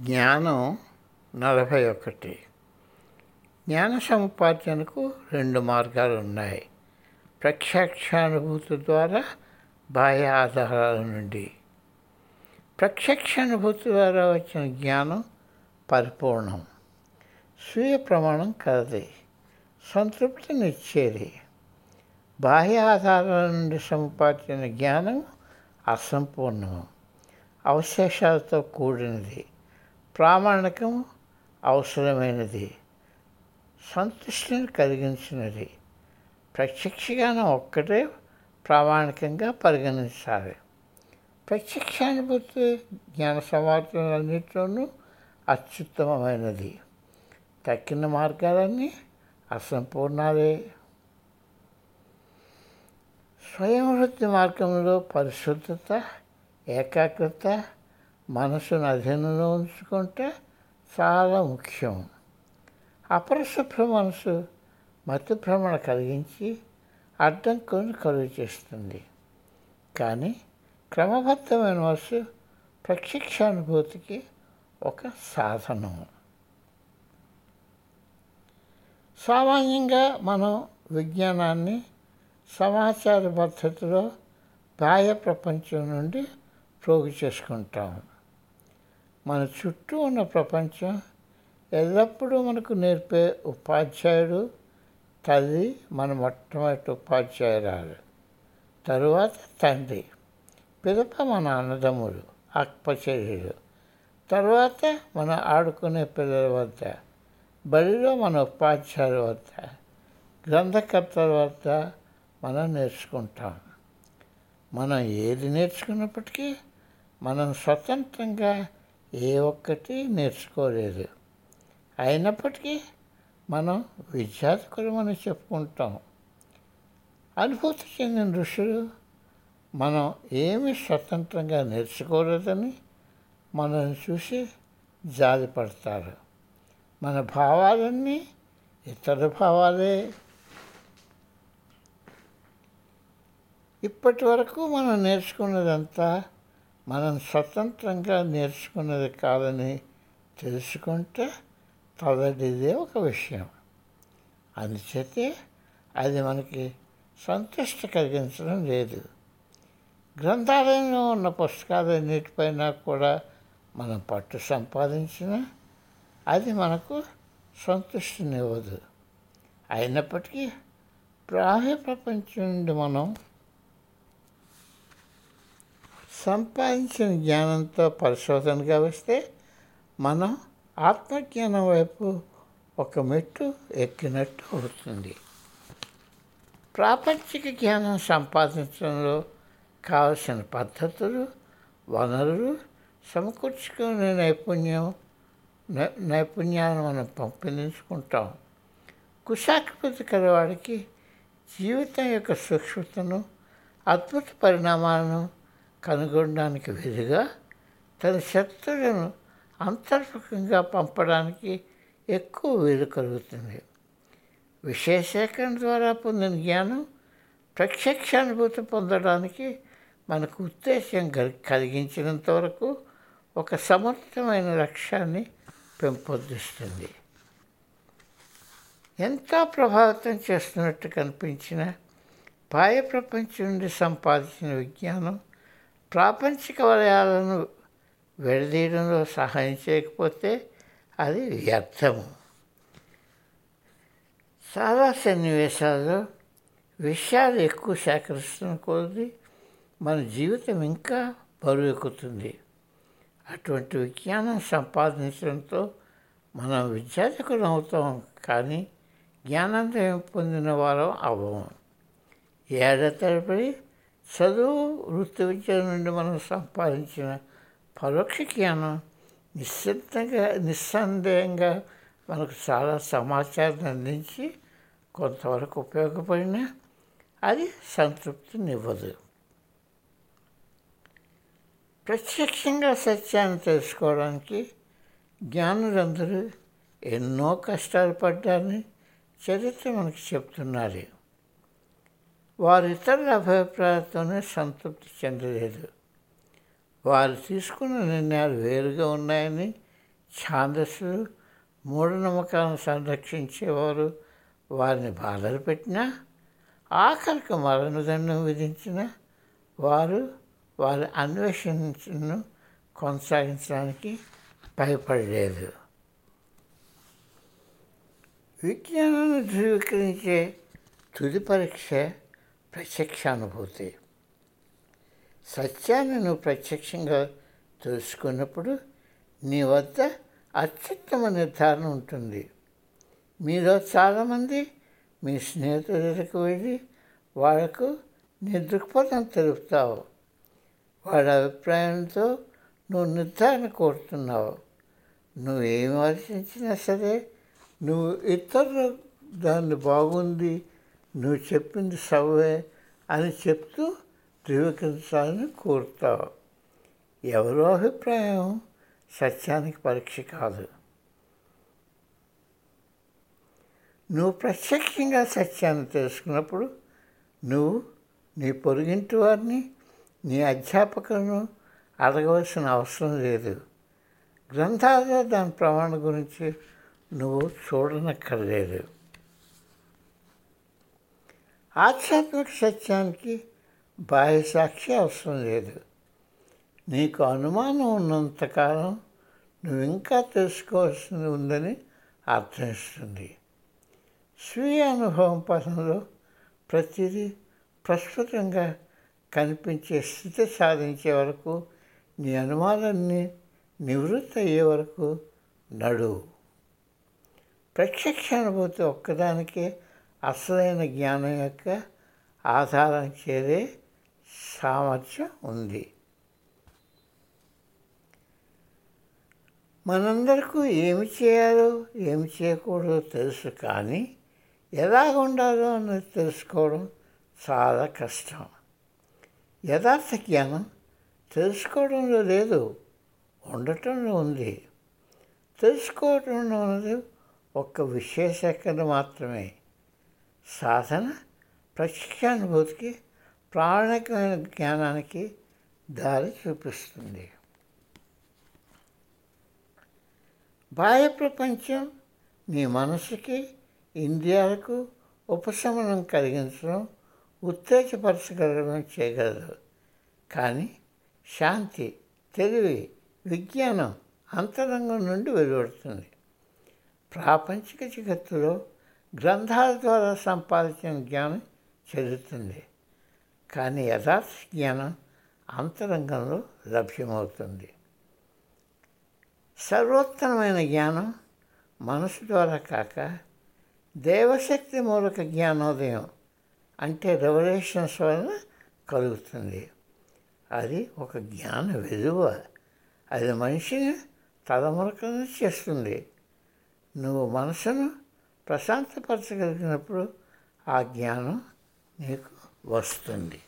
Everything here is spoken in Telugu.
జ్ఞానం నలభై ఒకటి. జ్ఞాన సముపార్జనకు రెండు మార్గాలు ఉన్నాయి. ప్రత్యక్షానుభూతి ద్వారా బాహ్య ఆధారాల నుండి. ప్రత్యక్షానుభూతి ద్వారా వచ్చిన జ్ఞానం పరిపూర్ణం. స్వీయ ప్రమాణం కలది. సంతృప్తినిచ్చేది బాహ్య ఆధారాల నుండి సముపార్జన జ్ఞానం అసంపూర్ణం. అవశేషాలతో కూడినది. ప్రామాణికం అవసరమైనది. సంతృష్టిని కలిగించినది. ప్రత్యక్షగానం ఒక్కటే ప్రామాణికంగా పరిగణించాలి. ప్రత్యక్షానుభూతి జ్ఞాన సమాచారాలన్నింటిలోనూ అత్యుత్తమమైనది. తక్కిన మార్గాలన్నీ అసంపూర్ణాలే. స్వయం వృత్తి మార్గంలో పరిశుద్ధత ఏకాగ్రత మనసును అధీనంలో ఉంచుకుంటే చాలా ముఖ్యం. అపరిశుభ్ర మనసు మతి భ్రమణ కలిగించి అడ్డంకులను కలుగు చేస్తుంది. కానీ క్రమబద్ధమైన మనసు ప్రత్యక్షానుభూతికి ఒక సాధనం. సామాన్యంగా మనం విజ్ఞానాన్ని సమాచార పద్ధతిలో బాహ్య ప్రపంచం నుండి ప్రోగు చేసుకుంటాం. మన చుట్టూ ఉన్న ప్రపంచం ఎల్లప్పుడూ మనకు నేర్పే ఉపాధ్యాయుడు తల్లి మన మొట్టమొదటి ఉపాధ్యాయురాలు. తరువాత తండ్రి పిదప మన అన్నదమ్ముడు అక్పచర్యులు తర్వాత మన ఆడుకునే పిల్లల వద్ద బడిలో మన ఉపాధ్యాయుల వద్ద గ్రంథకర్తల వద్ద మనం నేర్చుకుంటాం. మనం ఏది నేర్చుకున్నప్పటికీ మనం స్వతంత్రంగా ఏ ఒక్కటి నేర్చుకోలేదు. అయినప్పటికీ మనం విద్యార్థులమని చెప్పుకుంటాం. అనుభూతి చెందిన ఋషులు మనం ఏమి స్వతంత్రంగా నేర్చుకోలేదని మనల్ని చూసి జాలిపడతారు మన భావాలన్నీ ఇతర భావాలే. ఇప్పటి వరకు మనం నేర్చుకున్నదంతా మనం స్వతంత్రంగా నేర్చుకున్నది కాదని తెలుసుకుంటే తదడిదే ఒక విషయం. అందుచేతే అది మనకి సంతృష్టి కలిగించడం లేదు. గ్రంథాలయంలో ఉన్న పుస్తకాలన్నిటిపైన కూడా మనం పట్టు సంపాదించిన అది మనకు సంతృష్టినివ్వదు. అయినప్పటికీ బాహ్య ప్రపంచం నుండి మనం సంపాదించిన జ్ఞానంతో పరిశోధనగా వస్తే మనం ఆత్మజ్ఞానం వైపు ఒక మెట్టు ఎక్కినట్టు అవుతుంది. ప్రాపంచిక జ్ఞానం సంపాదించడంలో కావలసిన పద్ధతులు వనరులు సమకూర్చుకునే నైపుణ్యం నైపుణ్యాలను నైపుణ్యాన్ని మనం పంపిణించుకుంటాం కుశాకృతి కలవాడికి జీవితం యొక్క సూక్ష్మతను అద్భుత పరిణామాలను కనుగొనడానికి వీలుగా తన శక్తులను అంతర్ముఖంగా పంపడానికి ఎక్కువ వీలు కలుగుతుంది. విశేషీకరణ ద్వారా పొందిన జ్ఞానం ప్రత్యక్షానుభూతి పొందడానికి మనకు ఉద్దేశం కలిగించినంత వరకు ఒక సమర్థమైన లక్ష్యాన్ని పెంపొందిస్తుంది. ఎంతో ప్రభావితం చేస్తున్నట్టు కనిపించిన బాహ్య ప్రపంచం నుండి సంపాదించిన విజ్ఞానం ప్రాపంచిక వలయాలను విడదీయడంలో సహాయం చేయకపోతే అది వ్యర్థము. చాలా సన్నివేశాల్లో విషయాలు ఎక్కువ సేకరిస్తున్న కొద్దీ మన జీవితం ఇంకా బరువు ఎక్కుతుంది అటువంటి విజ్ఞానం సంపాదించడంతో మనం విద్యార్థికులు అవుతాం కానీ జ్ఞానాంతరం పొందిన వారం అవ్వము. ఏడాది తరబడి చదువు వృత్తి విద్య నుండి మనం సంపాదించిన పరోక్ష జ్ఞానం నిశ్చితంగా నిస్సందేహంగా మనకు చాలా సమాచారం అందించి కొంతవరకు ఉపయోగపడినా అది సంతృప్తినివ్వదు. ప్రత్యక్షంగా సత్యాన్ని తెలుసుకోవడానికి జ్ఞానులందరూ ఎన్నో కష్టాలు పడ్డారని చరిత్ర మనకు చెప్తున్నారు. వారు ఇతరుల అభిప్రాయాలతోనే సంతృప్తి చెందలేదు. వారు తీసుకున్న నిర్ణయాలు వేరుగా ఉన్నాయని ఛాందస్సులు మూఢనమ్మకాలను సంరక్షించేవారు వారిని బాధలు పెట్టినా ఆఖరికి మరణదండం విధించిన వారు వారి అన్వేషణను కొనసాగించడానికి భయపడలేదు. విజ్ఞానాన్ని ధృవీకరించే తుది పరీక్ష ప్రత్యక్షానుభూతి. సత్యాన్ని నువ్వు ప్రత్యక్షంగా తెలుసుకున్నప్పుడు నీ వద్ద అత్యుత్తమ నిర్ధారణ ఉంటుంది. మీలో చాలామంది మీ స్నేహితుల దగ్గరకు వెళ్ళి వాళ్ళకు నీ దృక్పథం తెలుపుతావు. వాళ్ళ అభిప్రాయంతో నువ్వు నిర్ధారణ కోరుతున్నావు. నువ్వు ఏం ఆలోచించినా సరే నువ్వు ఇతరులు దాన్ని బాగుంది నువ్వు చెప్పింది సవ్వే అని చెప్తూ ధృవీకరించాలని కోరుతావు. ఎవరో అభిప్రాయం సత్యానికి పరీక్ష కాదు. నువ్వు ప్రత్యక్షంగా సత్యాన్ని తెలుసుకున్నప్పుడు నువ్వు నీ పొరుగింటి వారిని నీ అధ్యాపకులను అడగవలసిన అవసరం లేదు. గ్రంథాల్లో దాని ప్రమాణం గురించి నువ్వు చూడనక్కర్లేదు. ఆధ్యాత్మిక సత్యానికి బాహ్య సాక్షి అవసరం లేదు. నీకు అనుమానం ఉన్నంతకాలం నువ్వు ఇంకా తెలుసుకోవాల్సింది ఉందని అర్థమిస్తుంది. స్వీయ అనుభవం పదంలో ప్రతిదీ ప్రస్ఫుటంగా కనిపించే స్థితి సాధించే వరకు నీ అనుమానాన్ని నివృత్తి అయ్యే వరకు నడువు ప్రత్యక్ష అనుభూతి ఒక్కదానికే అసలైన జ్ఞానం యొక్క ఆధారం చేరే సామర్థ్యం ఉంది. మనందరికీ ఏమి చేయాలో ఏమి చేయకూడదో తెలుసు కానీ ఎలా ఉండాలో అన్నది తెలుసుకోవడం చాలా కష్టం. యథార్థ జ్ఞానం తెలుసుకోవడంలో లేదు ఉండటంలో ఉంది. తెలుసుకోవటంలో ఉన్నది ఒక్క విశేషకరణ మాత్రమే. సాధన ప్రత్యక్షానుభూతికి ప్రాణికమైన జ్ఞానానికి దారి చూపిస్తుంది. బాహ్య ప్రపంచం మీ మనసుకి ఇంద్రియాలకు ఉపశమనం కలిగించడం ఉత్తేజపరచగలగడం చేయగలదు. కానీ శాంతి తెలివి విజ్ఞానం అంతరంగం నుండి వెలువడుతుంది. ప్రాపంచిక జగత్తులో గ్రంథాల ద్వారా సంపాదించిన జ్ఞానం చెందుతుంది కానీ యథార్థ జ్ఞానం అంతరంగంలో లభ్యమవుతుంది. సర్వోత్తమైన జ్ఞానం మనసు ద్వారా కాక దేవశక్తి మూలక జ్ఞానోదయం అంటే రెవల్యూషన్స్ వలన కలుగుతుంది. అది ఒక జ్ఞాన విలువ. అది మనిషిని తలమురకను చేస్తుంది. నువ్వు మనసును ప్రశాంతపరచగలిగినప్పుడు ఆ జ్ఞానం నీకు వస్తుంది.